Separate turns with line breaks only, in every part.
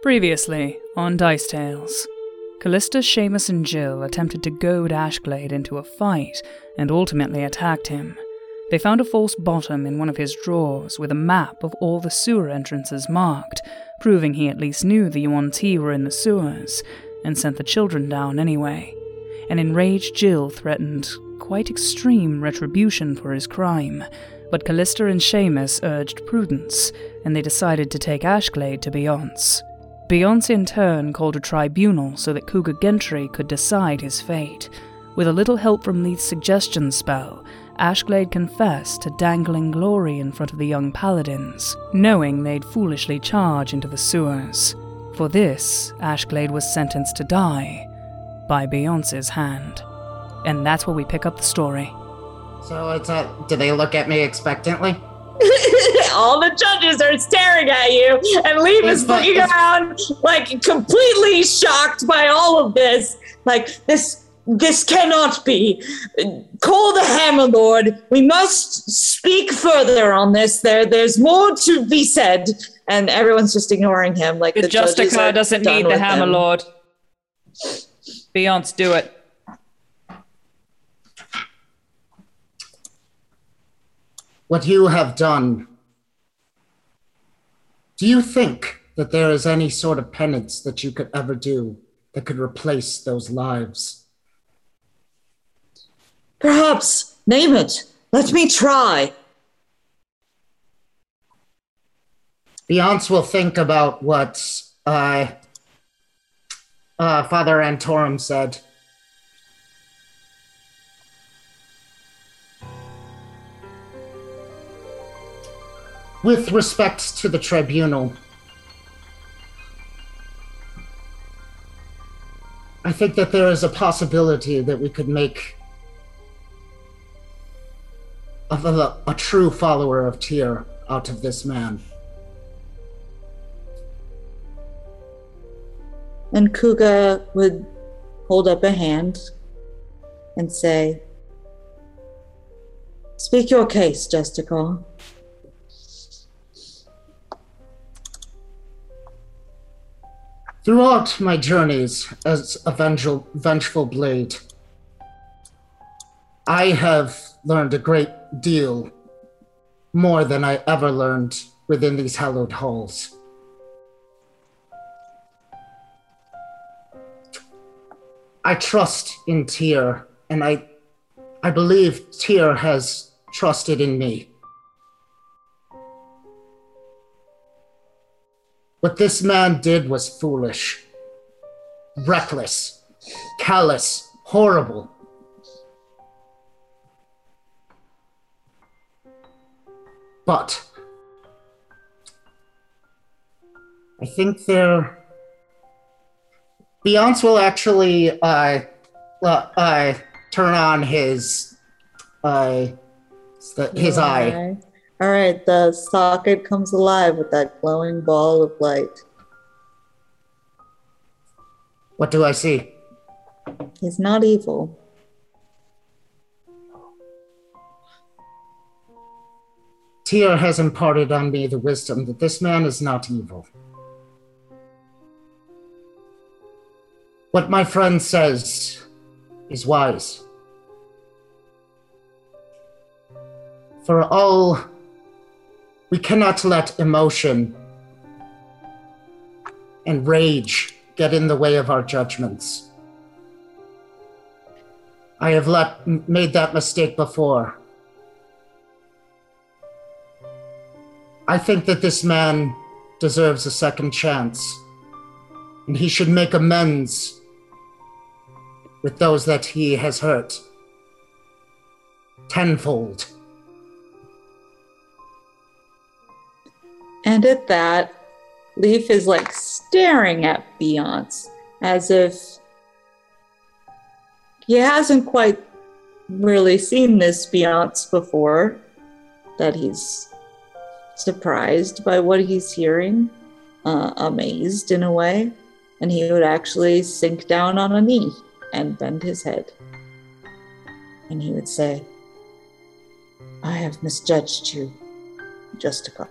Previously on Dice Tales, Callista, Seamus, and Jill attempted to goad Ashglade into a fight and ultimately attacked him. They found a false bottom in one of his drawers with a map of all the sewer entrances marked, proving he at least knew the Yuan-Ti were in the sewers, and sent the children down anyway. An enraged Jill threatened quite extreme retribution for his crime, but Callista and Seamus urged prudence, and they decided to take Ashglade to Beyonce. Beyonce in turn called a tribunal so that Cougar Gentry could decide his fate. With a little help from Leith's suggestion spell, Ashglade confessed to dangling glory in front of the young paladins, knowing they'd foolishly charge into the sewers. For this, Ashglade was sentenced to die by Beyonce's hand. And that's where we pick up the story.
So it's a. Do they look at me expectantly?
All the judges are staring at you, and
It's
is looking around like completely shocked by all of this. Like this, this cannot be. Call the Hammer Lord. We must speak further on this. There, there's more to be said, and everyone's just ignoring him. Like the,
The
Justicar
doesn't need the Hammer
him.
Lord. Beyonce, do it.
What you have done. Do you think that there is any sort of penance that you could ever do that could replace those lives?
Perhaps name it. Let me try.
Beyonce will think about what uh, uh, Father Antorum said. With respect to the tribunal, I think that there is a possibility that we could make a, a true follower of Tyr out of this man.
And Kuga would hold up a hand and say, Speak your case, Justicar.
Throughout my journeys as a vengeful, vengeful blade, I have learned a great deal more than I ever learned within these hallowed halls. I trust in Tyr, and I, I believe Tyr has trusted in me. What this man did was foolish, reckless, callous, horrible. But I think there. Beyonce will actually uh, uh, uh, turn on his uh, his eye.
All right, the socket comes alive with that glowing ball of light.
What do I see?
He's not evil.
Tyr has imparted on me the wisdom that this man is not evil. What my friend says is wise. For all, we cannot let emotion and rage get in the way of our judgments. I have let, made that mistake before. I think that this man deserves a second chance, and he should make amends with those that he has hurt tenfold.
And at that, Leaf is like staring at Beyonce as if he hasn't quite really seen this Beyonce before, that he's surprised by what he's hearing, uh, amazed in a way, and he would actually sink down on a knee and bend his head. And he would say, I have misjudged you, Justicar.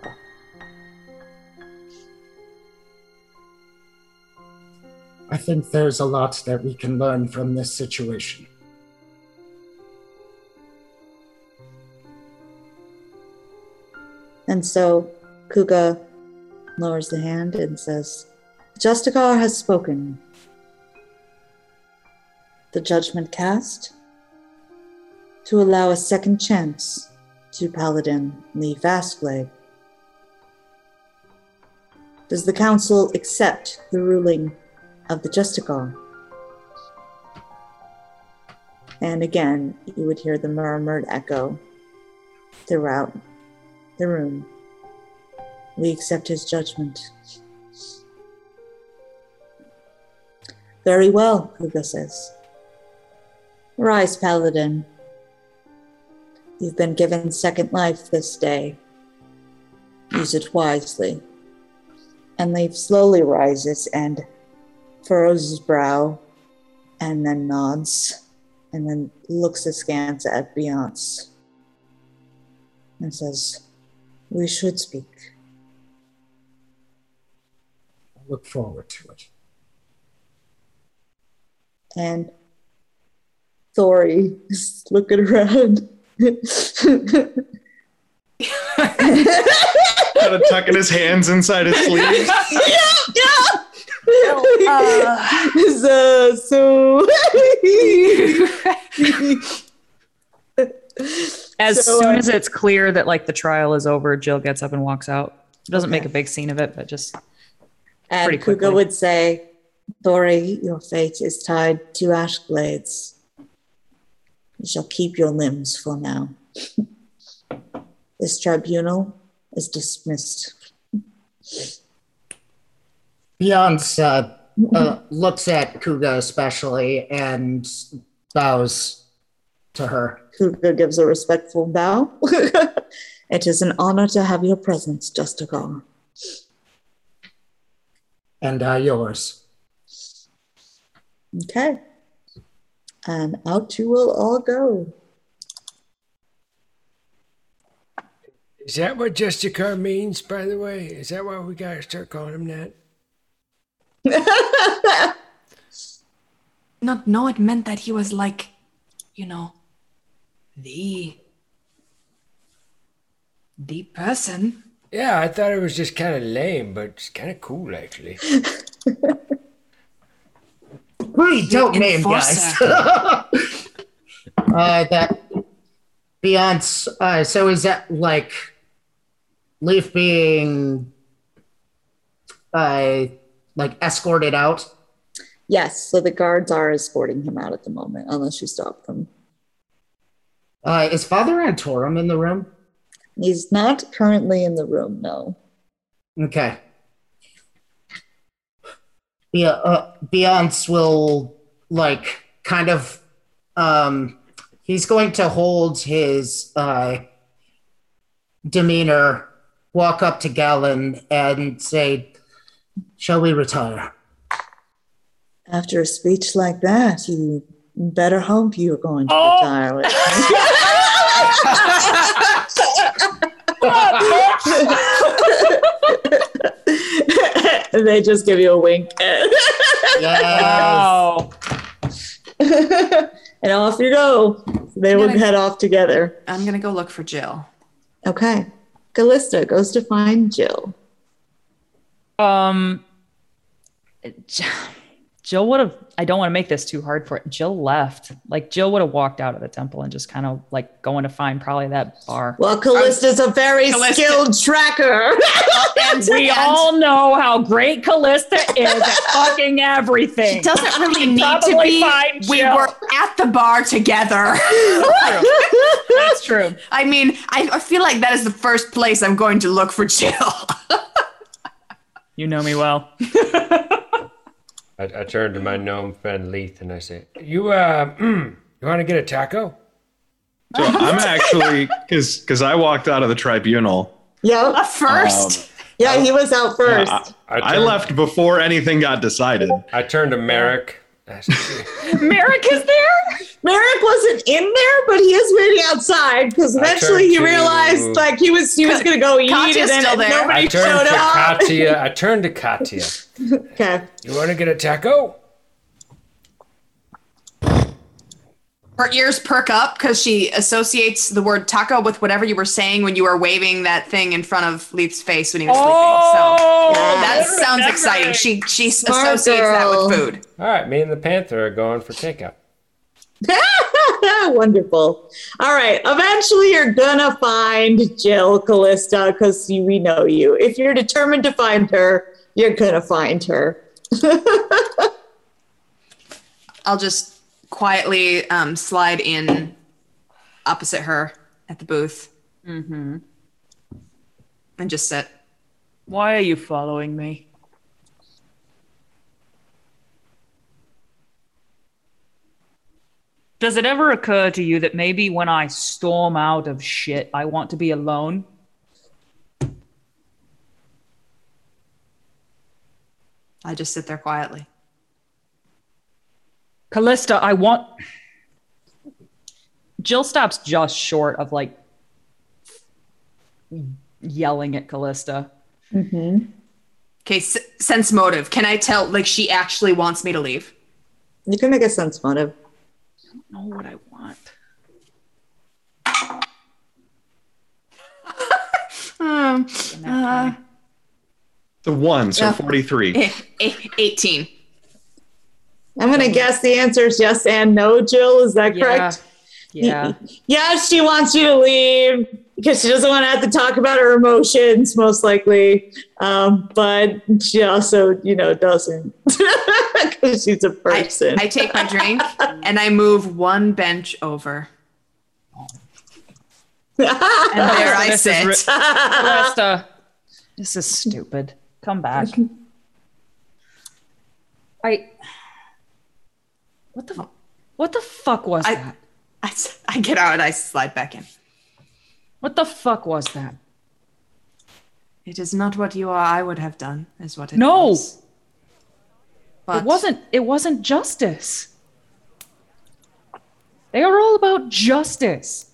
I think there's a lot that we can learn from this situation.
And so Kuga lowers the hand and says, Justicar has spoken. The judgment cast to allow a second chance to Paladin Lee Fastblade. Does the council accept the ruling of the Justicar? And again, you would hear the murmured echo throughout the room. We accept his judgment. Very well, Kuga says. Rise, Paladin. You've been given second life this day. Use it wisely. And Leaf slowly rises and furrows his brow and then nods and then looks askance at Beyonce and says, We should speak.
I look forward to it.
And Thori is looking around.
kind of tucking his hands inside his sleeves.
uh, so, so
As
So,
soon
uh,
as it's clear that like the trial is over, Jill gets up and walks out. Doesn't make a big scene of it, but just
and
Pretty
Kuga
quickly.
would say, Thori, your fate is tied to ash blades. You shall keep your limbs for now. this tribunal is dismissed.
Beyonce uh, uh, looks at Kuga especially and bows to her.
Kuga gives a respectful bow. it is an honor to have your presence, Justicar.
And uh, yours.
Okay. And out you will all go.
Is that what Justicar means, by the way? Is that why we gotta start calling him that?
No, no, it meant that he was like, you know, the the person.
Yeah, I thought it was just kind of lame, but it's kind of cool, actually.
We don't name guys. uh, that Beyonce. Uh, so is that like Leaf being uh, like escorted out?
Yes, so the guards are escorting him out at the moment, unless you stop them.
Uh, is Father Antorum in the room?
He's not currently in the room, no.
Okay. Yeah, uh, Beyonce will like kind of um he's going to hold his uh demeanor, walk up to Galen and say, Shall we retire?
After a speech like that, you better hope you're going to
Oh.
retire with me. they just give you a wink.
Wow.
and off you go. They will
Gonna-
head off together.
I'm gonna go look for Jill.
Okay. Callista goes to find Jill.
Um, Jill would have. I don't want to make this too hard for it. Jill left. Like Jill would have walked out of the temple and just kind of like going to find probably that bar.
Well, Callista's a very
Callista-
skilled tracker.
And
we
and
all know how great Callista is at fucking everything.
She doesn't really need to be.
find
We
Jill.
were at the bar together.
That's true.
I mean, I, I feel like that is the first place I'm going to look for Jill.
You know me well.
I, I turned to my gnome friend Leith and I said, "You uh, you want to get a taco?"
So I'm actually because because I walked out of the tribunal.
yep.
First,
Yeah, he was out first.
I,
I
I
turned-
left before anything got decided.
I turned to Merrick I said,
Merrick is there?
Merrick wasn't in there, but he is waiting outside because eventually
turned
he
to-
realized like he was he was gonna go eat
Katya's
and then
still there.
I
nobody
turned
showed
to
up.
Katya. I turned to Katya.
Okay.
You want to get a taco?
Her ears perk up because she associates the word taco with whatever you were saying when you were waving that thing in front of Leith's face when he was sleeping.
Oh,
So that
Yes.
sounds exciting. She she
Smart
associates
girl.
that with food.
All right, me and the Panther are going for takeout.
Wonderful. All right. Eventually, you're gonna find Jill Callista because we know you. If you're determined to find her, you're gonna find her.
I'll just quietly um, slide in opposite her at the booth
Mm-hmm.
and just sit.
Why are you following me? Does it ever occur to you that maybe when I storm out of shit, I want to be alone?
I just sit there quietly.
Callista, I want. Jill stops just short of like yelling at Callista.
Okay, s- sense motive. Can I tell? Like she actually wants me to leave.
You can make a sense motive.
I don't know what I want.
Um, uh,
The one, so
Yeah.
43.
eh, eh, 18.
I'm gonna guess the answer is yes and no. Jill, is that
Yeah.
correct?
Yeah.
Yes, she wants you to leave because she doesn't want to have to talk about her emotions, most likely. Um, but she also, you know, doesn't because she's a person.
I take my drink and I move one bench over. And there I
This is
sit.
ri- Callista, this is stupid. Come back. I. What the? What the fuck was
I-
that?
I, I get out and I slide back in.
What the fuck was that?
It is not what you or I would have done, is what it
No.
was. But
It wasn't. It wasn't justice. They are all about justice.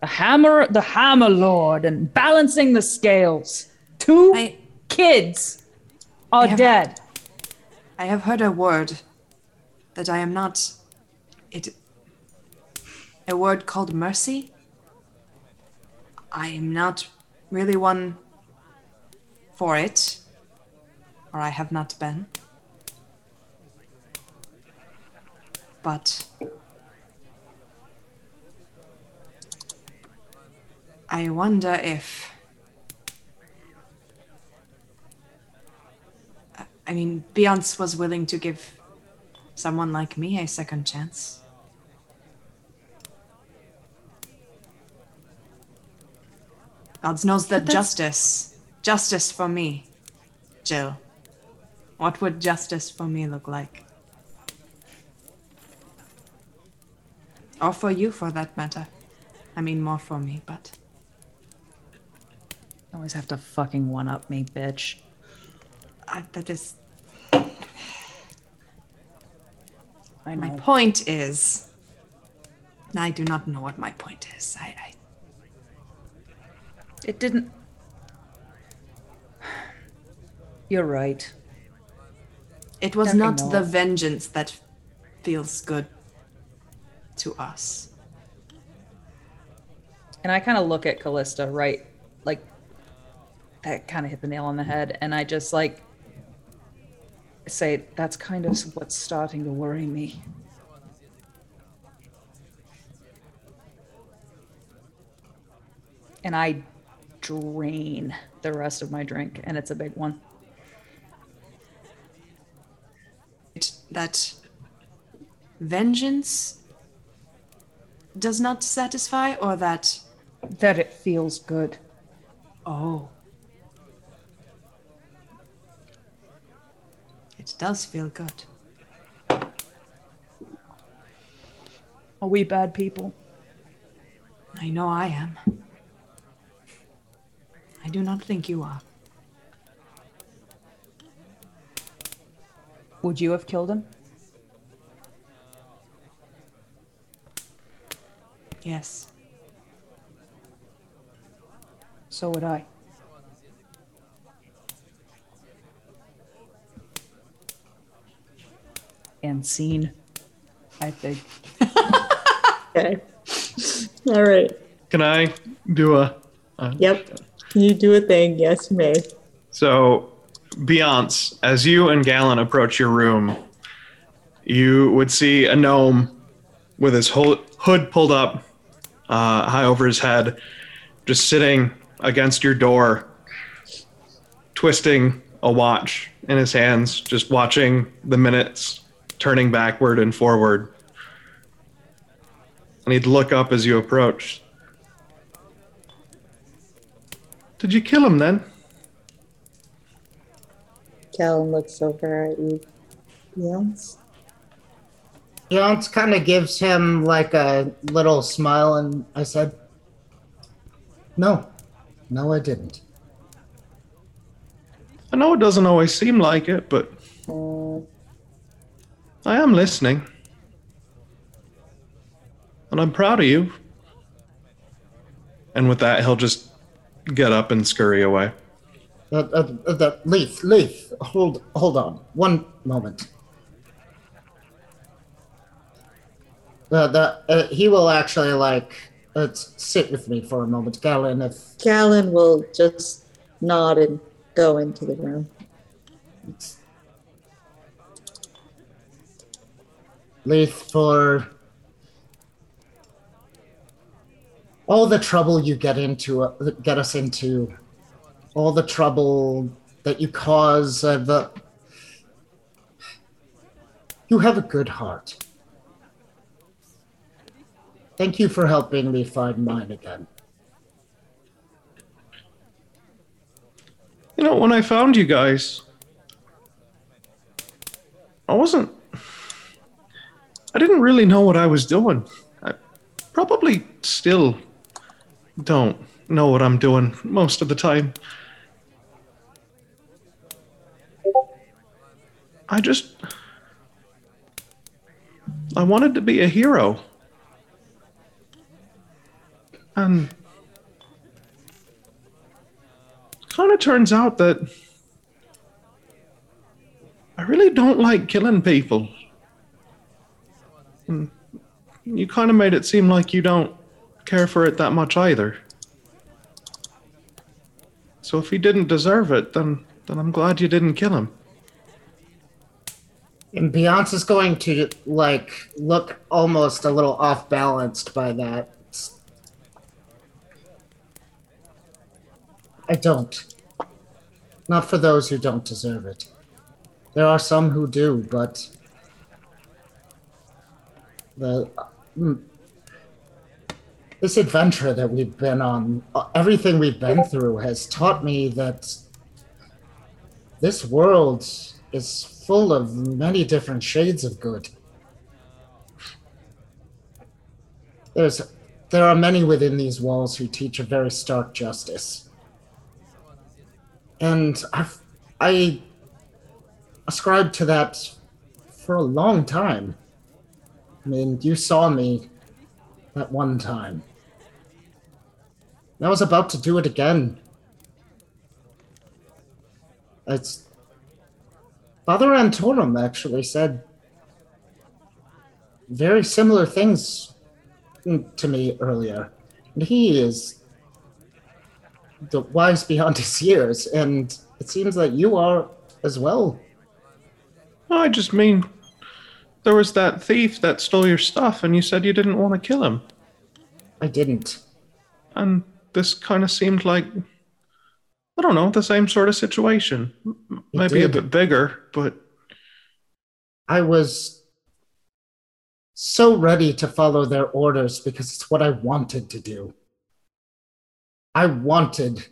The hammer, the hammer lord, and balancing the scales. Two
I,
kids are
have-
dead.
I have heard a word that I am not. It. A word called mercy. I am not really one for it, or I have not been. But. I wonder if. I mean, Beyonce was willing to give someone like me a second chance. God knows that justice, justice for me, Jill. What would justice for me look like? Or for you, for that matter. I mean, more for me, but
Always have to fucking one up me, bitch.
uh, that is.
I
My point is. I do not know what my point is. I, I
It didn't. You're right.
It was not the vengeance that feels good to us.
And I kind of look at Callista, right? Like, that kind of hit the nail on the head. And I just like say, that's kind of what's starting to worry me. And I drain the rest of my drink, and it's a big one.
That vengeance does not satisfy, or that.
That it feels good.
Oh. It does feel good.
Are we bad people?
I know I am. I do not think you are.
Would you have killed him?
Yes.
So would I. And scene. I think.
Okay. All right.
Can I do a?
Yep. Can you do a thing. Yes, you may.
So, Beyonce, as you and Galen approach your room, you would see a gnome with his ho- hood pulled up uh, high over his head, just sitting against your door, twisting a watch in his hands, just watching the minutes turning backward and forward. And he'd look up as you approached. Did you kill him then?
Callan looks over at you. Yes.
Beyonce kind of gives him like a little smile, and I said, No, no, I didn't.
I know it doesn't always seem like it, but uh, I am listening. And I'm proud of you. And with that, he'll just get up and scurry away.
Uh, uh, uh, the Leith, Leith, hold, hold on, one moment. Uh, the, uh, he will actually like uh, sit with me for a moment, Galen. If
Callan will just nod and go into the room.
Leith, for all the trouble you get into, uh, get us into, all the trouble that you cause, uh, the you have a good heart. Thank you for helping me find mine again.
You know, when I found you guys, I wasn't. I didn't really know what I was doing. I probably still don't know what I'm doing most of the time. I just. I wanted to be a hero. And kind of turns out that I really don't like killing people. And you kind of made it seem like you don't care for it that much either. So if he didn't deserve it, then then I'm glad you didn't kill him.
And Beyonce's going to like look almost a little off balanced by that. I don't. Not for those who don't deserve it. There are some who do, but the mm, this adventure that we've been on, everything we've been through, has taught me that this world is full of many different shades of good. There's there are many within these walls who teach a very stark justice. And I've I ascribed to that for a long time. I mean, you saw me that one time. I was about to do it again. It's Father Antorum actually said very similar things to me earlier. And he is the wise beyond his years, and it seems that you are as well.
I just mean there was that thief that stole your stuff and you said you didn't want to kill him.
I didn't.
And this kind of seemed like I don't know, the same sort of situation.
It
Maybe a bit bigger, but
I was so ready to follow their orders because it's what I wanted to do. I wanted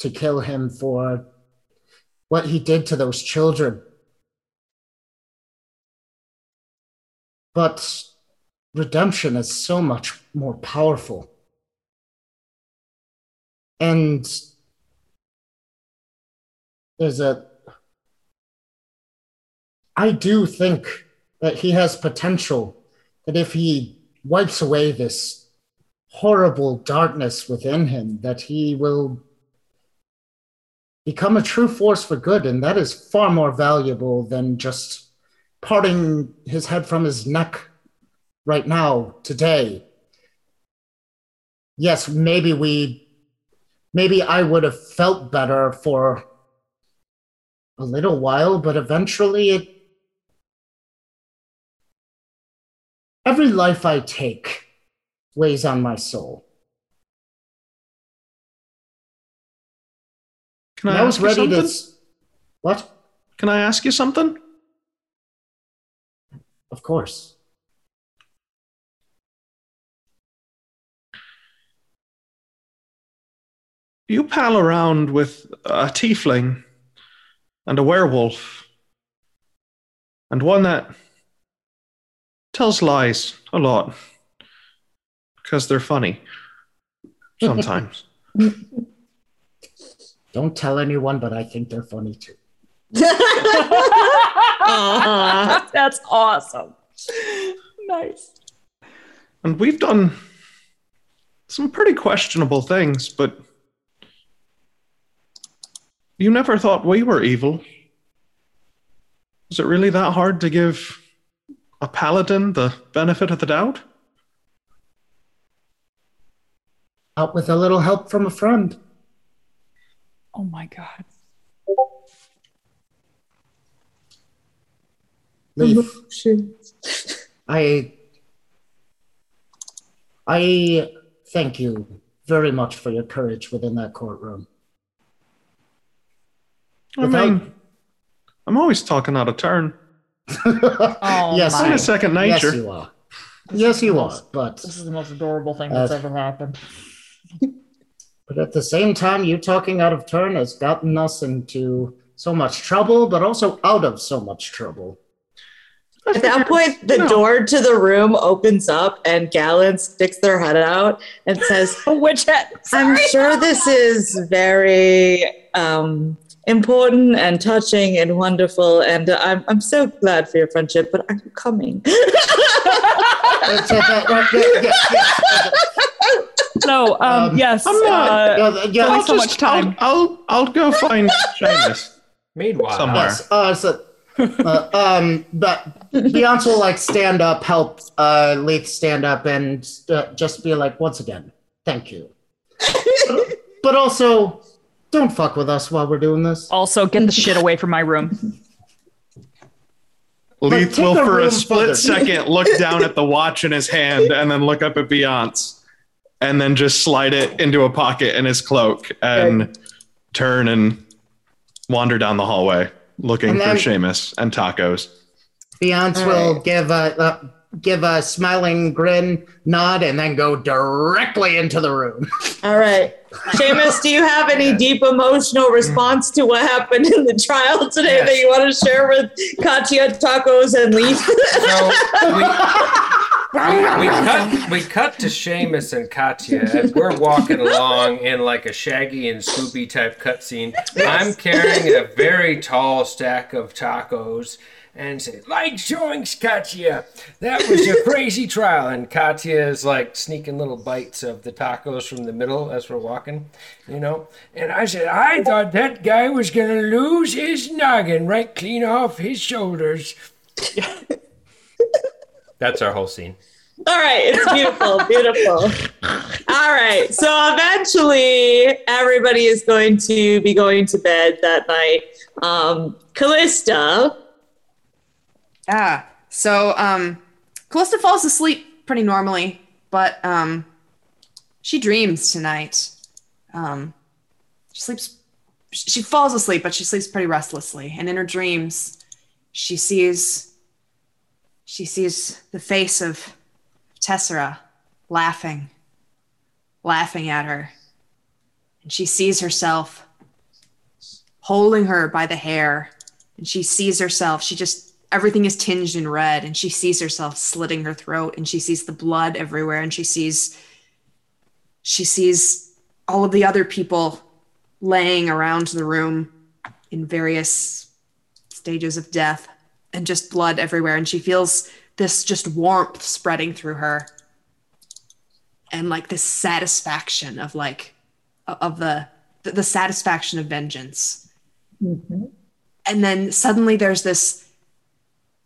to kill him for what he did to those children. But redemption is so much more powerful. And there's a I do think that he has potential, that if he wipes away this horrible darkness within him, that he will become a true force for good, and that is far more valuable than just parting his head from his neck right now, today. Yes, maybe we, maybe I would have felt better for a little while, but eventually it. Every life I take weighs on my soul.
Can I,
I was ready to.
something?
s- What?
Can I ask you something?
Of course.
You pal around with a tiefling and a werewolf, and one that tells lies a lot because they're funny sometimes.
Don't tell anyone, but I think they're funny too.
Aw.
That's awesome. Nice.
and we've done some pretty questionable things, but you never thought we were evil. Is it really that hard to give a paladin the benefit of the doubt?
Out with a little help from a friend.
Oh my god.
Leaf. I I thank you very much for your courage within that courtroom.
I mean, I'm always talking out of turn.
Oh
yes,
It's in
my.
a second
yes, you are. Yes, you are. But
This is the most adorable thing
Uh,
that's ever happened.
but at the same time, you talking out of turn has gotten us into so much trouble, but also out of so much trouble.
At that point, the
No.
door to the room opens up and Galen sticks their head out and says,
A witch hat.
I'm sure this is very um, important and touching and wonderful. And uh, I'm, I'm so glad for your friendship, but are you coming?
So that- that- yeah, yeah, yeah.
No, um,
Um,
yes.
I'm not-
uh,
Uh, yeah,
Only
I'll
so
just-
much time.
I'll, I'll, I'll go find Seamus.
Meanwhile,
Somewhere.
Yes, uh, so, uh, um, but Beyonce will like stand up, help uh, Leith stand up, and uh, just be like, once again, thank you. but, but also, don't fuck with us while we're doing this.
also, get the shit away from my room.
Leith will, for a split
further.
second, look down at the watch in his hand and then look up at Beyonce and then just slide it into a pocket in his cloak and turn and wander down the hallway looking
And
for Seamus and tacos.
Beyonce
All
will
right.
give a uh, give a smiling grin, nod, and then go directly into the room.
All right. Seamus, do you have any deep emotional response to what happened in the trial today that you want to share with Katya, Tacos, and Leaf?
so we, we, we cut we cut to Seamus and Katya as we're walking along in like a Shaggy and Scooby type cutscene. I'm carrying a very tall stack of tacos and say, like showing Katya, that was a crazy trial. And Katya is like sneaking little bites of the tacos from the middle as we're walking, you know. And I said, I thought that guy was gonna lose his noggin right clean off his shoulders. That's our whole scene.
All right, it's beautiful, beautiful. All right, so eventually everybody is going to be going to bed that night. Um, Callista,
Yeah. So um Callista falls asleep pretty normally, but um she dreams tonight. Um she sleeps she falls asleep, but she sleeps pretty restlessly. And in her dreams, she sees she sees the face of Tessera laughing, laughing at her. And she sees herself holding her by the hair and she sees herself she just everything is tinged in red and she sees herself slitting her throat and she sees the blood everywhere and she sees she sees all of the other people laying around the room in various stages of death and just blood everywhere. And she feels this just warmth spreading through her. And like this satisfaction of like, of the, the, satisfaction of vengeance.
Mhm.
And then suddenly there's this,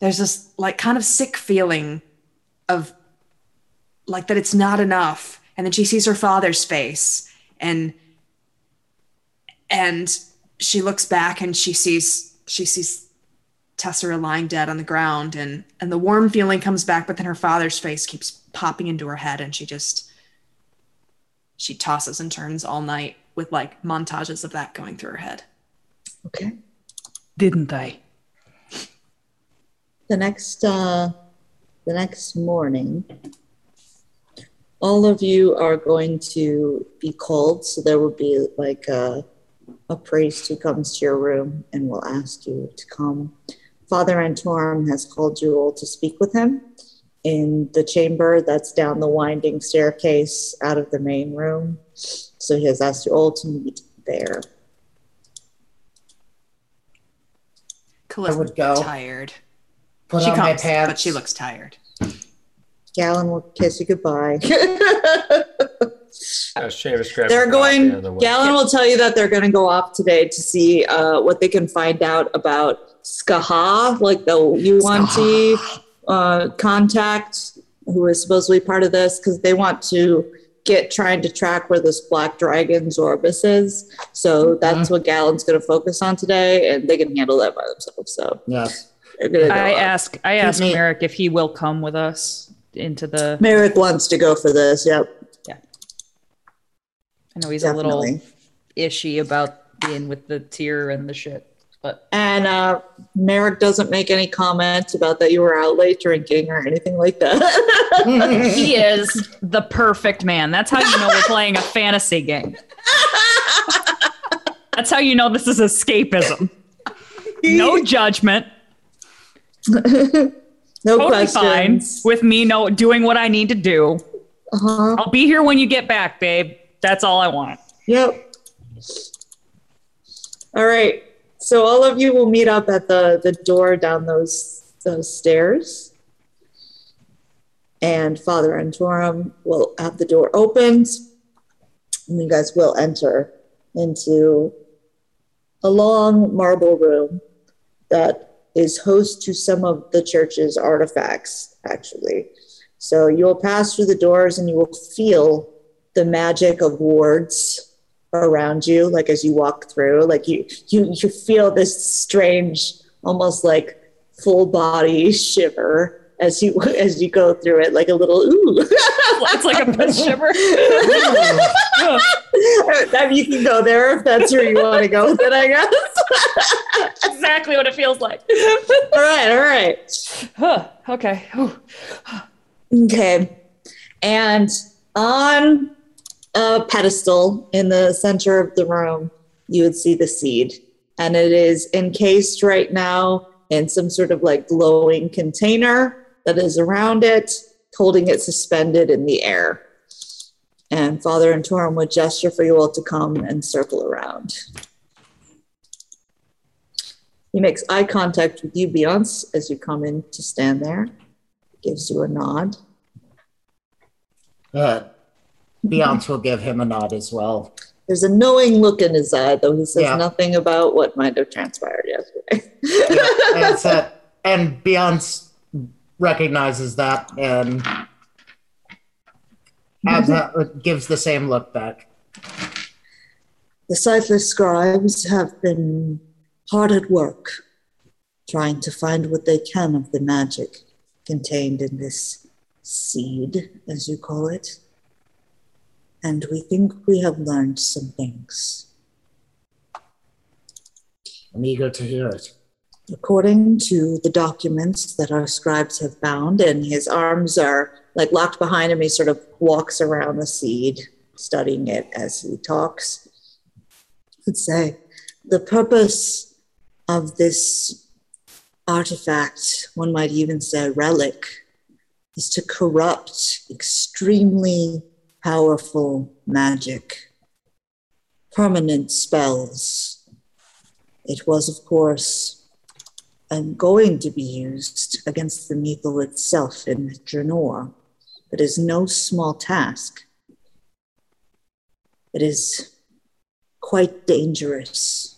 there's this like kind of sick feeling of like that it's not enough. And then she sees her father's face and, and she looks back and she sees, she sees Tessera lying dead on the ground and and the warm feeling comes back but then her father's face keeps popping into her head and she just she tosses and turns all night with like montages of that going through her head.
Okay.
Didn't they?
The next uh the next morning all of you are going to be called so there will be like a a priest who comes to your room and will ask you to come. Father Antorum has called you all to speak with him in the chamber that's down the winding staircase out of the main room. So he has asked you all to meet there.
Callista's
would go.
tired.
Put
she
on
comes,
my pants.
but she looks tired.
Galen will kiss you goodbye.
Uh,
they're going,
out the way.
Galen will tell you that they're going to go off today to see uh, what they can find out about Skaha, like the Yuan-Ti uh, contact who is supposedly part of this, because they want to get trying to track where this black dragon Zorbus is. So that's what Galen's going to focus on today, and they can handle that by themselves. So
Yes.
They're going to go
I ask I ask
me-
Merrick if he will come with us into the
Merrick wants to go for this. Yep, Yeah.
I know he's
definitely.
a little ishy about being with the tier and the shit. But
And uh, Merrick doesn't make any comments about that you were out late drinking or anything like that.
he is the perfect man. That's how you know we're playing a fantasy game. That's how you know this is escapism. No judgment.
no
Totally fine with me no doing what I need to do.
Uh-huh.
I'll be here when you get back, babe. That's all I want.
Yep. All right. So all of you will meet up at the the door down those those stairs. And Father Antorum will have the door opened. And you guys will enter into a long marble room that is host to some of the church's artifacts, actually. So you will pass through the doors and you will feel the magic of wards around you like as you walk through like you you you feel this strange almost like full body shiver as you as you go through it like a little ooh
It's like a shiver.
that you can go there if that's where you want to go with it i guess
exactly what it feels like.
all right all right
Huh, okay.
Okay. And on a pedestal in the center of the room, you would see the seed. And it is encased right now in some sort of like glowing container that is around it, holding it suspended in the air. And Father and Antorum would gesture for you all to come and circle around. He makes eye contact with you, Beyonce, as you come in to stand there, gives you a nod.
Uh, Beyonce will give him a nod as well.
There's a knowing look in his eye, though he says
Yeah.
nothing about what might have transpired yesterday.
and, so- and Beyonce recognizes that and has that, gives the same look back.
the Cypher scribes have been hard at work trying to find what they can of the magic contained in this seed, as you call it. And we think we have learned some things.
I'm eager to hear it.
according to the documents that our scribes have found, and his arms are like locked behind him. He sort of walks around the seed, studying it as he talks. Let's say the purpose of this artifact, one might even say relic, is to corrupt extremely powerful magic, permanent spells. It was, of course, and going to be used against the Mythal itself in Drannor. It is no small task. It is quite dangerous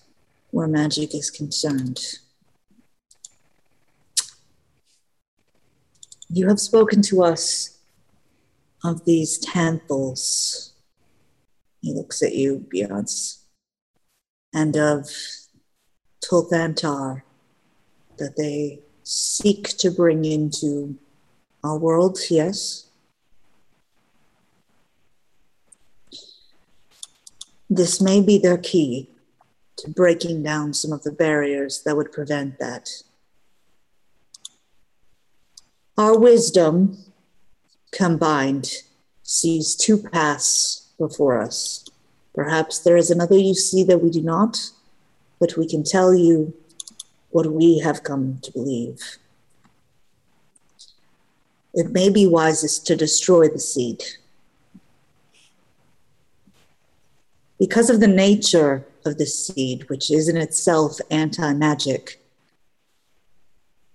where magic is concerned. You have spoken to us of these tanthals. He looks at you, Beyonce, and of Tulthantar that they seek to bring into our world, yes. This may be their key to breaking down some of the barriers that would prevent that. Our wisdom combined sees two paths before us. Perhaps there is another you see that we do not, but we can tell you what we have come to believe. It may be wisest to destroy the seed. Because of the nature of the seed, which is in itself anti magic,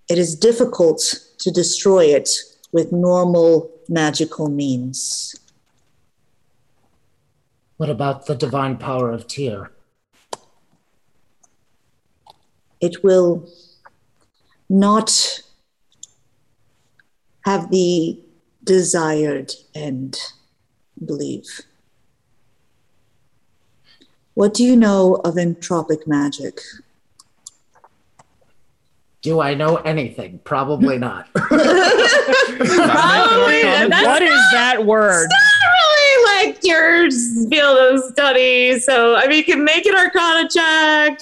it is difficult to destroy it with normal magical means.
What about the divine power of Tyr?
It will not have the desired end, I believe. What do you know of entropic magic?
Do I know anything? Probably not.
Probably. What is that word?
really like your field of study. So, I mean, you can make an arcana check.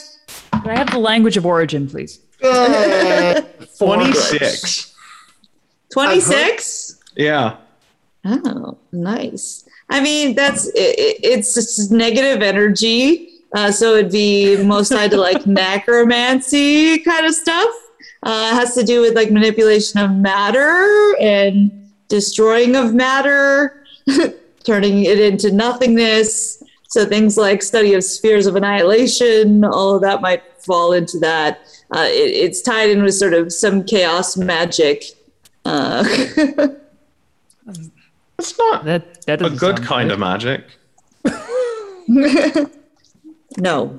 Can I have the language of origin, please?
Uh,
26.
26?
Yeah.
Oh, nice. I mean, that's it, it- it's just negative energy. Uh, so it'd be most tied to like necromancy kind of stuff. Uh, it has to do with like manipulation of matter and destroying of matter, turning it into nothingness. So things like study of spheres of annihilation, all of that might fall into that. Uh, it, it's tied in with sort of some chaos magic. Uh,
It's not
That that
a
doesn't
good kind of magic.
no,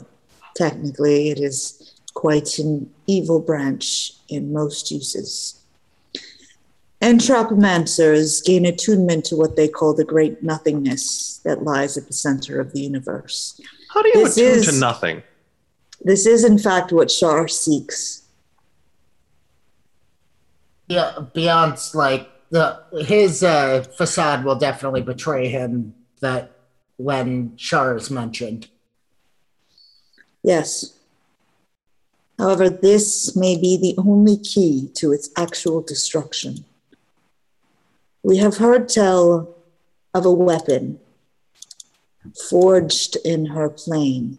technically, it is quite an evil branch in most uses. Entropomancers gain attunement to what they call the great nothingness that lies at the center of the universe.
How do you
This
attune
is-
to nothing?
This is, in fact, what Shar seeks.
Yeah, Beyond's like the his uh, facade will definitely betray him that when Shar is mentioned.
Yes. However, this may be the only key to its actual destruction. We have heard tell of a weapon forged in her plane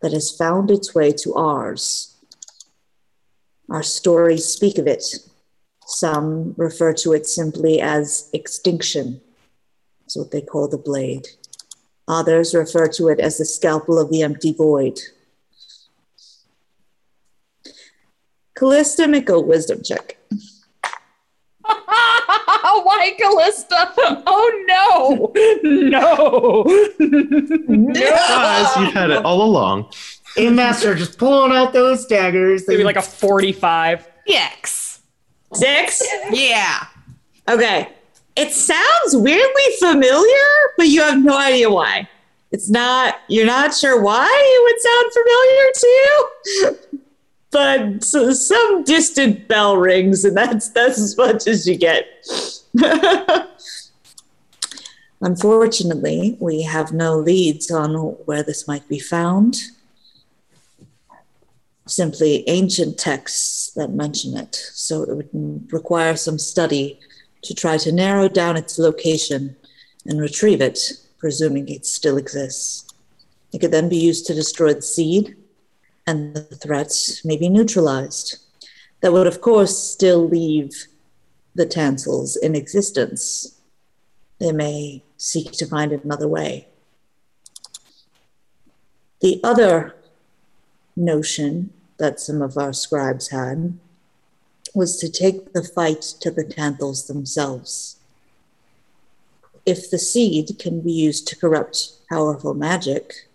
that has found its way to ours. Our stories speak of it. Some refer to it simply as extinction. That's what they call the blade. Others refer to it as the scalpel of the empty void. Callista, make a wisdom check.
Why, Callista? Oh no, no,
Guys, you had it all along.
A Master just pulling out those daggers.
Maybe like a forty-five.
Yikes.
Six?
Yeah.
Okay. It sounds weirdly familiar, but you have no idea why. It's not, you're not sure why it would sound familiar to you, but so, some distant bell rings, and that's, that's as much as you get. Unfortunately, we have no leads on where this might be found. Simply ancient texts that mention it. So it would require some study to try to narrow down its location and retrieve it, presuming it still exists. It could then be used to destroy the seed, and the threats may be neutralized. That would, of course, still leave the Tanthals in existence. They may seek to find another way. The other notion that some of our scribes had was to take the fight to the Tanthals themselves. If the seed can be used to corrupt powerful magic,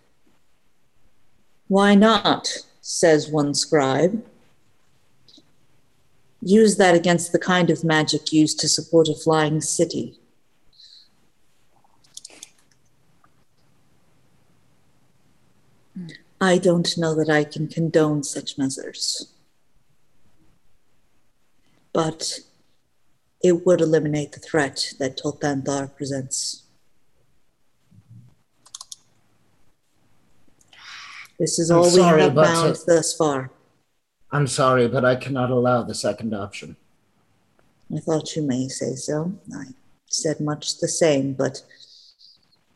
why not, says one scribe. Use that against the kind of magic used to support a flying city. I don't know that I can condone such measures. But it would eliminate the threat that Tolthanthar presents. This is
I'm
all we
sorry,
have
but,
found
uh,
thus far.
I'm sorry, but I cannot allow the second option.
I thought you may say so. I said much the same, but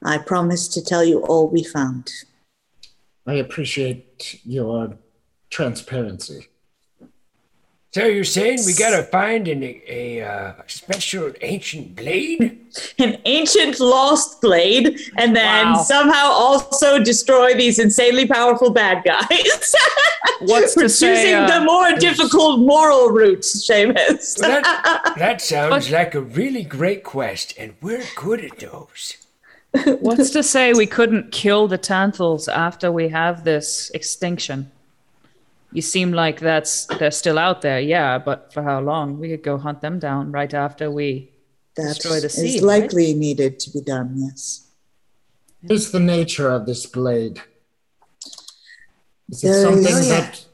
I promised to tell you all we found.
I appreciate your transparency.
So you're saying we gotta find an, a uh, special ancient blade?
An ancient lost blade, and then
Wow.
somehow also destroy these insanely powerful bad guys.
What's
We're
to say,
choosing
uh,
the more difficult moral route, Seamus.
Well, that, that sounds like a really great quest, and we're good at those.
What's to say we couldn't kill the Tanthals after we have this extinction? You seem like that's they're still out there, yeah, but for how long? We could go hunt them down right after we
That
Destroy the
is
seed, right?
likely needed to be done, yes.
What is the nature of this blade? Is it
There is-
something
Oh, yeah.
that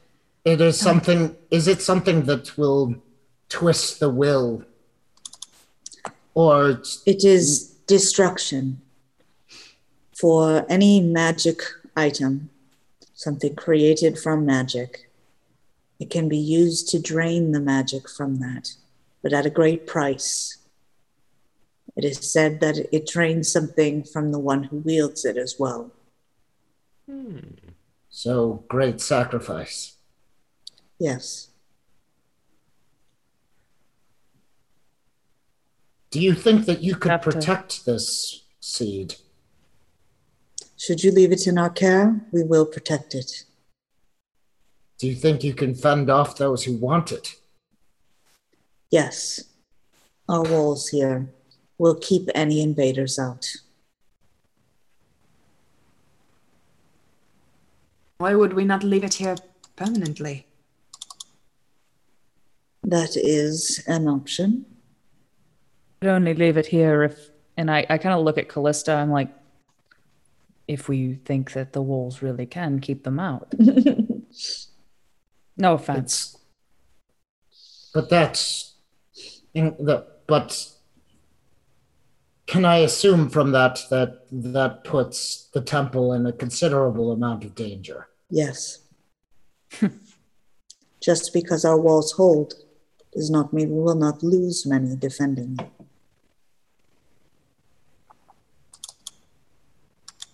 it is something is it something that will twist the will? Or
It is destruction for any magic item, something created from magic. It can be used to drain the magic from that, but at a great price. It is said that it drains something from the one who wields it as well. Hmm.
so great sacrifice.
Yes.
Do you think that you could
Have to-
protect this seed?
Should you leave it in our care, we will protect it.
Do you think you can fend off those who want it?
Yes. Our walls here will keep any invaders out.
Why would we not leave it here permanently?
That is an option.
I'd only leave it here if and I, I kinda look at Callista, I'm like if we think that the walls really can keep them out. no offense.
But that's in the but can I assume from that that that puts the temple in a considerable amount of danger?
Yes. Just because our walls hold does not mean we will not lose many defending it.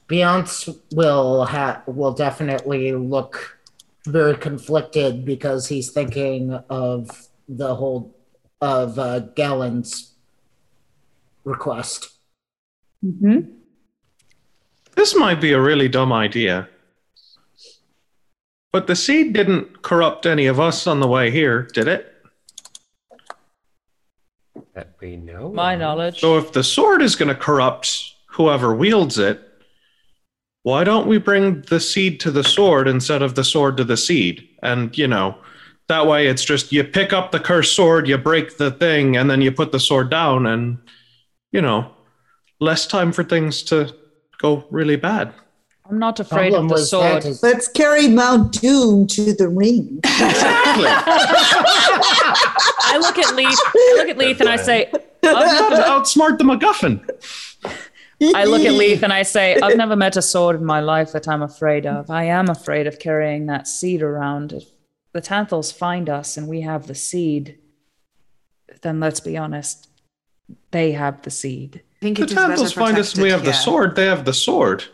Beyonce will ha- will definitely look very conflicted because he's thinking of the whole of uh, Galen's request.
Mm-hmm.
This might be a really dumb idea. But the seed didn't corrupt any of us on the way here, did it?
That we know.
My knowledge.
So if the sword is going to corrupt whoever wields it, why don't we bring the seed to the sword instead of the sword to the seed? And, you know, that way it's just you pick up the cursed sword, you break the thing, and then you put the sword down, and, you know, less time for things to go really bad.
I'm not afraid
Problem
of the sword.
that is-
Let's carry Mount Doom to the ring.
Exactly.
I look at Leith. I look at Leith and I say, oh, I've never,
outsmart the MacGuffin.
I look at Leith and I say, I've never met a sword in my life that I'm afraid of. I am afraid of carrying that seed around. If the Tanthals find us and we have the seed, then let's be honest, they have the seed.
I think
The
it is
Tanthals find us and we have
protected
the sword, they have the sword.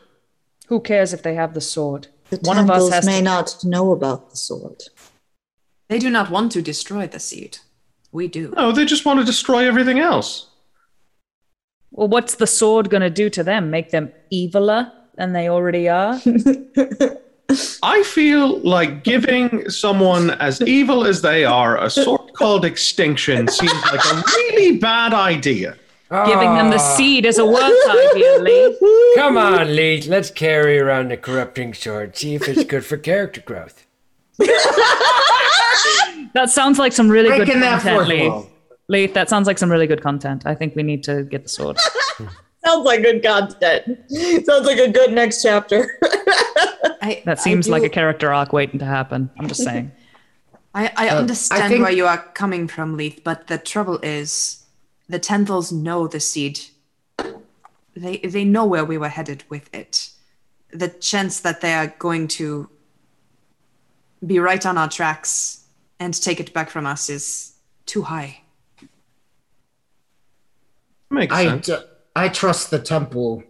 Who cares if they have the sword?
The
One of us has
may
to-
not know about the sword.
They do not want to destroy the seed. We do.
No, they just want to destroy everything else.
Well, what's the sword going to do to them? Make them eviler than they already are?
I feel like giving someone as evil as they are a sword called extinction seems like a really bad idea.
Giving them the
Ah,
seed is a worse idea, Lee.
Come on, Lee. Let's carry around the corrupting sword. See if it's good for character growth.
That sounds like some really good
Breaking that
content,
fourth
Leith.
wall.
Leith, that sounds like some really good content. I think we need to get the sword.
Sounds like good content. Sounds like a good next chapter.
I,
That seems
I
like a character arc waiting to happen. I'm just saying.
I, I
Uh,
understand
I think-
where you are coming from, Leith, but the trouble is the Tanthals know the seed. They they know where we were headed with it. The chance that they are going to be right on our tracks and take it back from us is too high.
Makes
I,
sense.
d- I trust the temple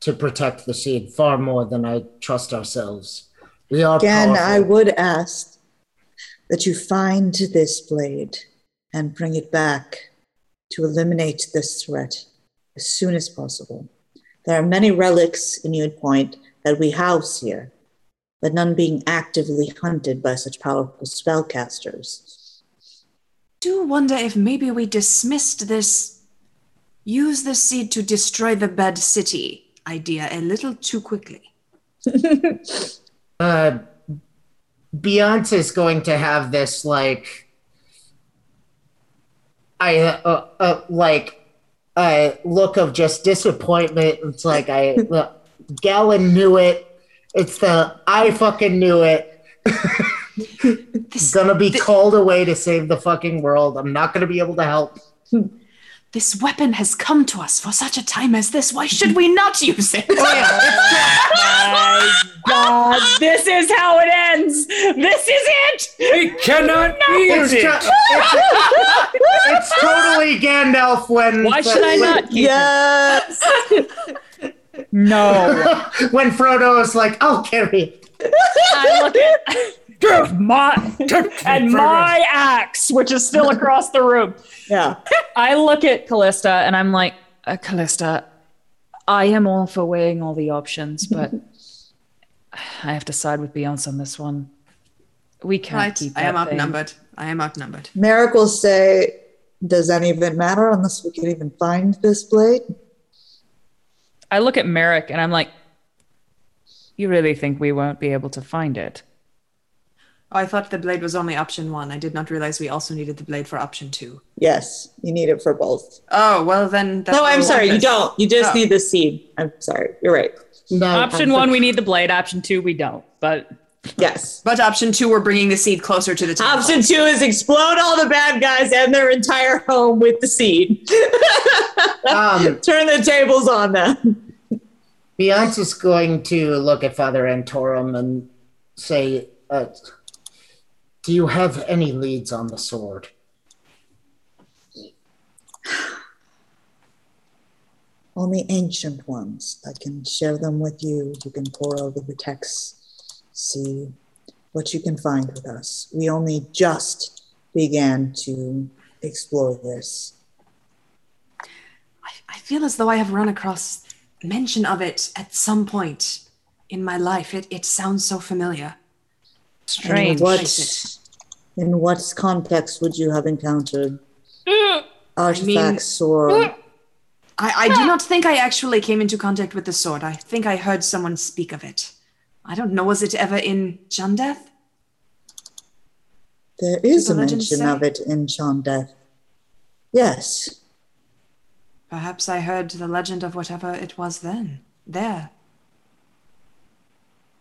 to protect the seed far more than I trust ourselves. We are
Again,
powerful.
I would ask that you find this blade and bring it back to eliminate this threat as soon as possible. There are many relics in You'd Point that we house here, but none being actively hunted by such powerful spellcasters.
do wonder if maybe we dismissed this use the seed to destroy the bad city idea a little too quickly.
uh, Beyonce's going to have this like, I uh, uh, like, uh, look of just disappointment. It's like I, uh, Galen knew it. It's the I fucking knew it.
This,
Gonna be
thi-
called away to save the fucking world. I'm not gonna be able to help.
This weapon has come to us for such a time as this. Why should we not use it?
oh my God, this is how it ends. This is it.
We cannot wield
It's,
it.
ju- it's, it's totally Gandalf when
Why should I
when-
not keep
Yes!
No.
when Frodo is like, I'll carry it.
I look at my and my axe, which is still across the room.
Yeah.
I look at Callista and I'm like, uh, Callista, I am all for weighing all the options, but I have to side with Beyonce on this one. We can't
right,
keep
I am
thing.
outnumbered. I am outnumbered.
Merrick will say, Does any of it matter unless we can even find this blade?
I look at Merrick and I'm like, you really think we won't be able to find it?
Oh, I thought the blade was only option one. I did not realize we also needed the blade for option two.
Yes, you need it for both.
Oh, well then. That's
No, I'm sorry, you don't. You just
Oh.
need the seed. I'm sorry. You're right.
No,
Option one, we need the blade. Option two, we don't. But
Yes.
But option two, we're bringing the seed closer to the temple.
Option two is explode all the bad guys and their entire home with the seed.
Um,
Turn the tables on them.
Beyonce's going to look at Father Antorum and say, uh, Do you have any leads on the sword?
Only ancient ones. I can share them with you. You can pour over the texts, see what you can find with us. We only just began to explore this.
I, I feel as though I have run across mention of it at some point in my life. It, it sounds so familiar.
Strange.
What, in what context would you have encountered mm. artifacts
mean-
or mm.
I, I do not think I actually came into contact with the sword. I think I heard someone speak of it. I don't know. Was it ever in Jundeth?
There is
the
a mention
say?
of it in Shondeth. Yes,
Perhaps I heard the legend of whatever it was then. There.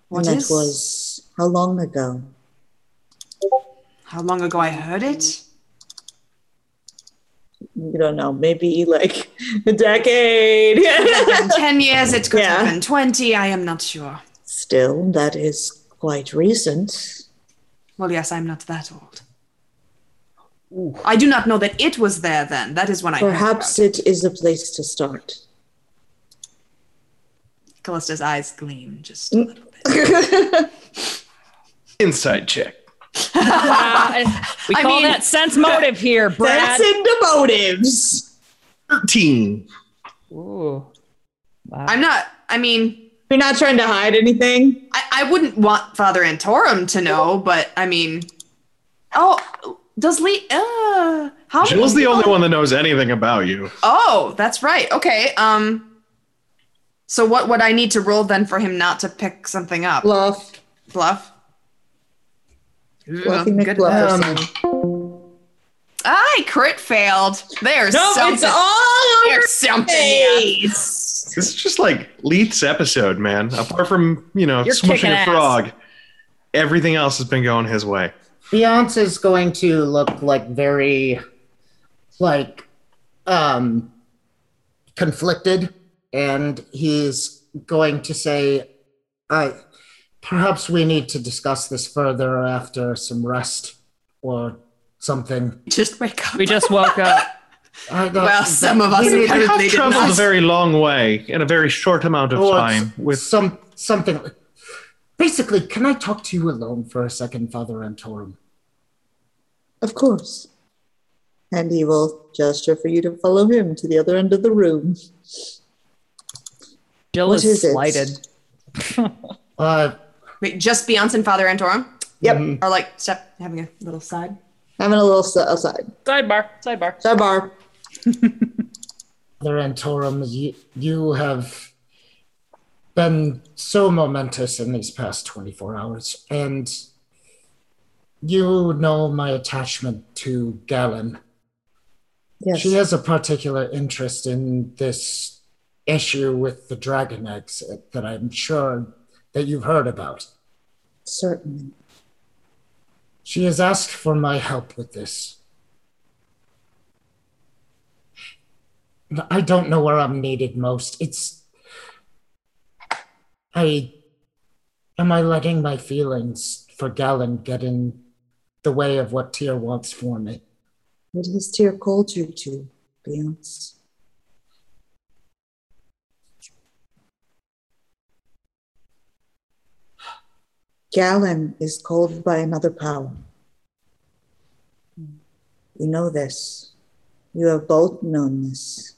What
and
is?
it was how long ago?
How long ago I heard it?
You don't know, maybe like a decade.
Ten years, it could have
Yeah.
been twenty. I am not sure.
Still, that is quite recent.
Well, yes, I'm not that old. I do not know that it was there then. That is when I
Perhaps
about
it is a place to start.
it. Callista's eyes gleam just a mm. little bit.
Insight check.
Uh, we
I
call
mean-
that sense motive here, Brad.
That's into motives.
13.
Ooh. Wow.
I'm not. I mean,
You're not trying to hide anything.
I, I wouldn't want Father Antorum to know, but I mean, oh, Does Lee? Uh, how?
Jill's the only one that knows anything about you.
Oh, that's right. Okay. Um. So what would I need to roll then for him not to pick something up?
Bluff.
Bluff.
Bluffy
Good.
McBlufferson.
I crit failed. There's
no,
something.
it's all over
There's something. yeah.
This is just like Leith's episode, man. Apart from, you know,
You're
smushing
kicking
a
ass.
frog, everything else has been going his way.
Beyonce is going to look like very, like, um, conflicted, and he's going to say, "I, perhaps we need to discuss this further after some rest or something."
Just wake up.
We just woke up.
I
Well, some of us
we
apparently
I've
did
traveled
not.
a very long way in a very short amount of
or
time. With
some something. Basically, can I talk to you alone for a second, Father Antorum?
Of course. And he will gesture for you to follow him to the other end of the room.
Jill
What
is
is
slighted.
Uh,
Wait, just Beyonce and Father Antorum?
Yep.
mm,
Or like step having a little side?
Having a little s- aside.
Sidebar. Sidebar.
Sidebar.
Father Antorum, you, you have been so momentous in these past 24 hours, and you know my attachment to Galen.
Yes.
She has a particular interest in this issue with the dragon eggs that I'm sure that you've heard about.
Certainly.
She has asked for my help with this. I don't know where I'm needed most. It's. I. Am I letting my feelings for Galen get in the way of what Tyr wants for me?
What has Tyr called you to, Beyonce? Galen is called by another power. You know this. You have both known this.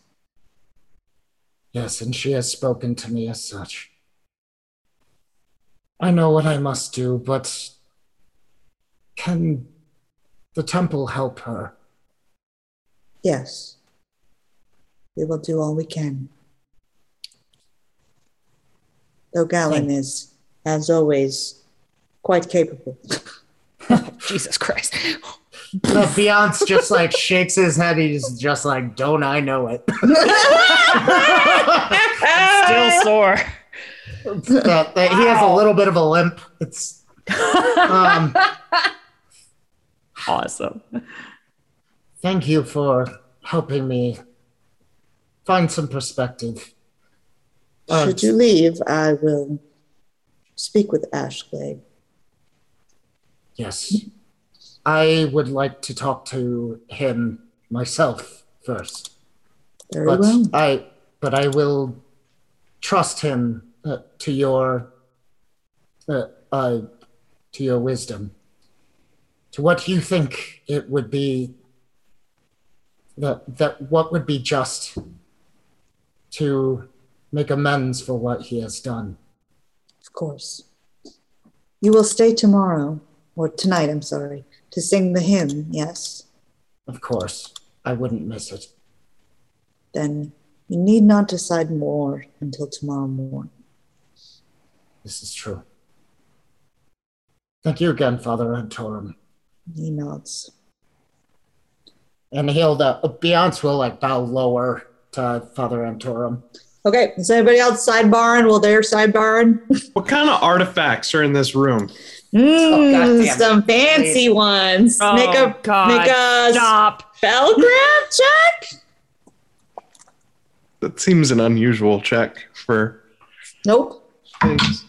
Yes, and she has spoken to me as such. I know what I must do, but can the temple help her?
Yes. We will do all we can. Though Galen is, as always, quite capable.
Jesus Christ.
Uh, Beyonce just like shakes his head. He's just like, "Don't I know it?"
Still sore.
that, that he has a little bit of a limp. It's um,
Awesome.
thank you for helping me find some perspective. Uh,
Should you leave, I will speak with Ashglade.
Yes, I would like to talk to him myself first,
Very
but
well.
I but I will trust him uh, to your uh, uh, to your wisdom, to what you think it would be that that what would be just to make amends for what he has done.
Of course. You will stay tomorrow, or tonight, I'm sorry, to sing the hymn, yes?
Of course, I wouldn't miss it.
Then you need not decide more until tomorrow morning.
This is true. Thank you again, Father Antorum.
He nods.
And he'll uh, Beyonce will like bow lower to Father Antorum.
Okay, is anybody else sidebarring? Well, they're sidebarring.
what kind of artifacts are in this room?
Mm,
goddamn.
some fancy ones.
Oh,
make a
God.
make a
Stop.
spellcraft check.
That seems an unusual check for
Nope.
things.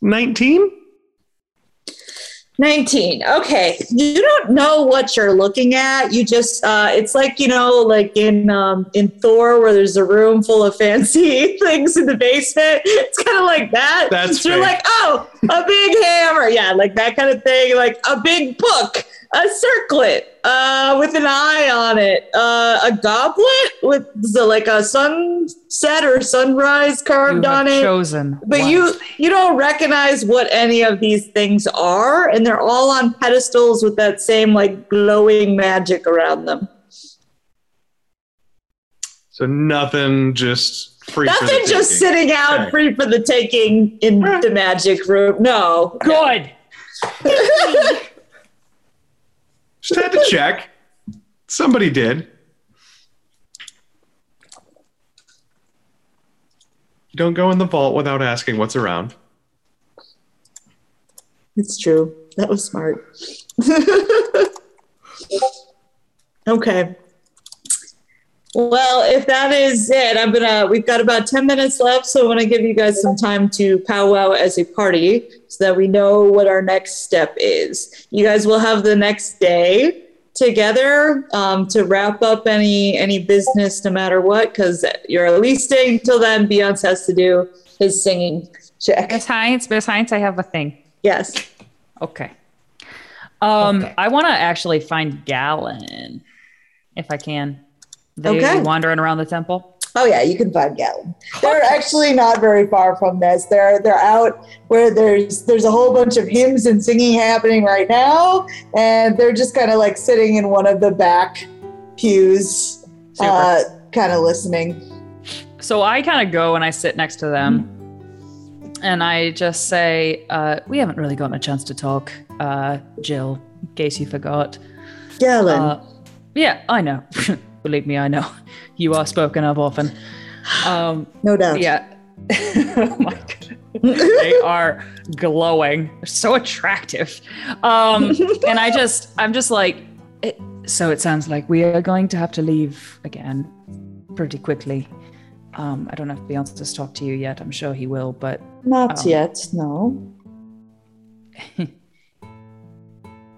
19?
19 okay. You don't know what you're looking at. You just uh it's like you know like in um in thor where there's a room full of fancy things in the basement. It's kind of like that.
That's
you're like oh a big hammer. Yeah like that kind of thing like a big book a circlet uh, with an eye on it, uh, a goblet with the, like a sunset or sunrise
You
carved
have
on it.
chosen.
But you
wisely.
you don't recognize what any of these things are, and they're all on pedestals with that same like glowing magic around them.
So nothing just free. for the
Nothing just
taking.
sitting out
Okay.
free for the taking in the magic room. No,
good.
Just had to check. Somebody did. Don't go in the vault without asking what's around.
it's true. That was smart. okay. Well, if that is it, I'm gonna. We've got about ten minutes left, so I want to give you guys some time to powwow as a party, so that we know what our next step is. You guys will have the next day together um, to wrap up any any business, no matter what, because you're at least staying till then. Beyonce has to do his singing check.
Besides, besides, I have a thing.
Yes.
Okay. Um,
Okay.
I want to actually find Gallon, if I can. They
Okay.
wandering around the temple.
Oh yeah, you can find Gallon. They're actually not very far from this. They're they're out where there's there's a whole bunch of hymns and singing happening right now, and they're just kind of like sitting in one of the back pews, uh, kind of listening.
So I kind of go and I sit next to them, and I just say, uh, "We haven't really gotten a chance to talk, uh, Jill. In case you forgot."
Gallon,
Uh, yeah, I know. Believe me, I know. You are spoken of often. Um,
no doubt.
yeah. oh my god. they are glowing. They're so attractive. Um, and I just, I'm just like, it, so it sounds like we are going to have to leave again pretty quickly. Um, I don't know if Beyonce's talked to you yet. I'm sure he will, but
Not
Um,
yet. No.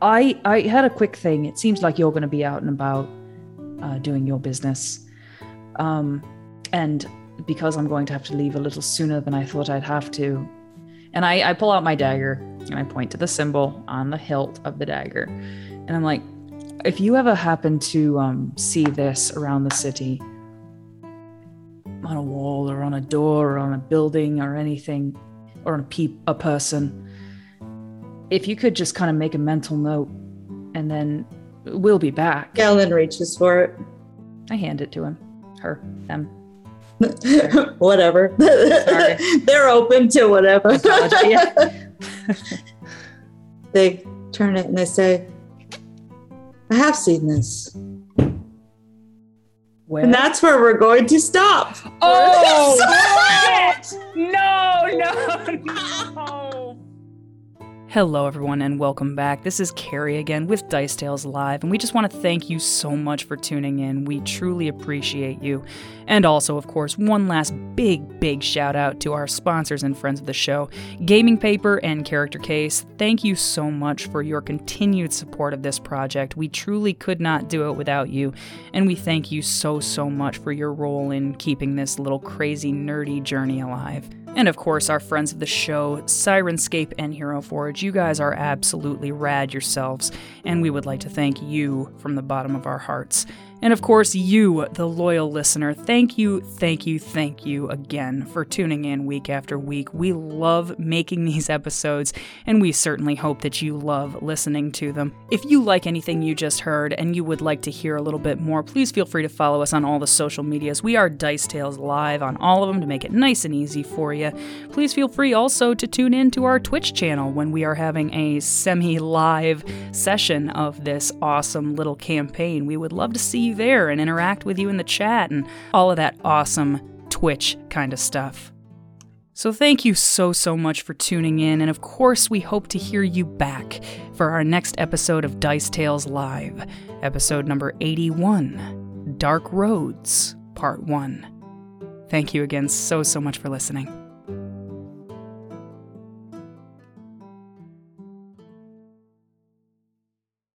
I I had a quick thing. It seems like you're going to be out and about uh, doing your business, um, and because I'm going to have to leave a little sooner than I thought I'd have to, and I, I pull out my dagger and I point to the symbol on the hilt of the dagger, and I'm like, if you ever happen to um, see this around the city, on a wall or on a door or on a building or anything, or on a peep a person if you could just kind of make a mental note and then we'll be back.
Gallon reaches for it.
I hand it to him. Her, them.
whatever. They're open to whatever. They turn it and they say, I have seen this.
Where?
And that's where we're going to stop.
oh, shit! No, no, no.
Hello, everyone, and welcome back. This is Carrie again with Dice Tales Live, and we just want to thank you so much for tuning in. We truly appreciate you. And also, of course, one last big, big shout out to our sponsors and friends of the show, Gaming Paper and Character Case. Thank you so much for your continued support of this project. We truly could not do it without you, and we thank you so, so much for your role in keeping this little crazy, nerdy journey alive. And of course, our friends of the show, Sirenscape and Hero Forge, you guys are absolutely rad yourselves, and we would like to thank you from the bottom of our hearts. And of course, you, the loyal listener, thank you, thank you, thank you again for tuning in week after week. We love making these episodes, and we certainly hope that you love listening to them. If you like anything you just heard and you would like to hear a little bit more, please feel free to follow us on all the social medias. We are Dice Tales Live on all of them to make it nice and easy for you. Please feel free also to tune in to our Twitch channel when we are having a semi live session of this awesome little campaign. We would love to see you there and interact with you in the chat and all of that awesome Twitch kind of stuff. So, thank you so, so much for tuning in, and of course, we hope to hear you back for our next episode of Dice Tales Live, episode number 81 Dark Roads, Part 1. Thank you again so, so much for listening.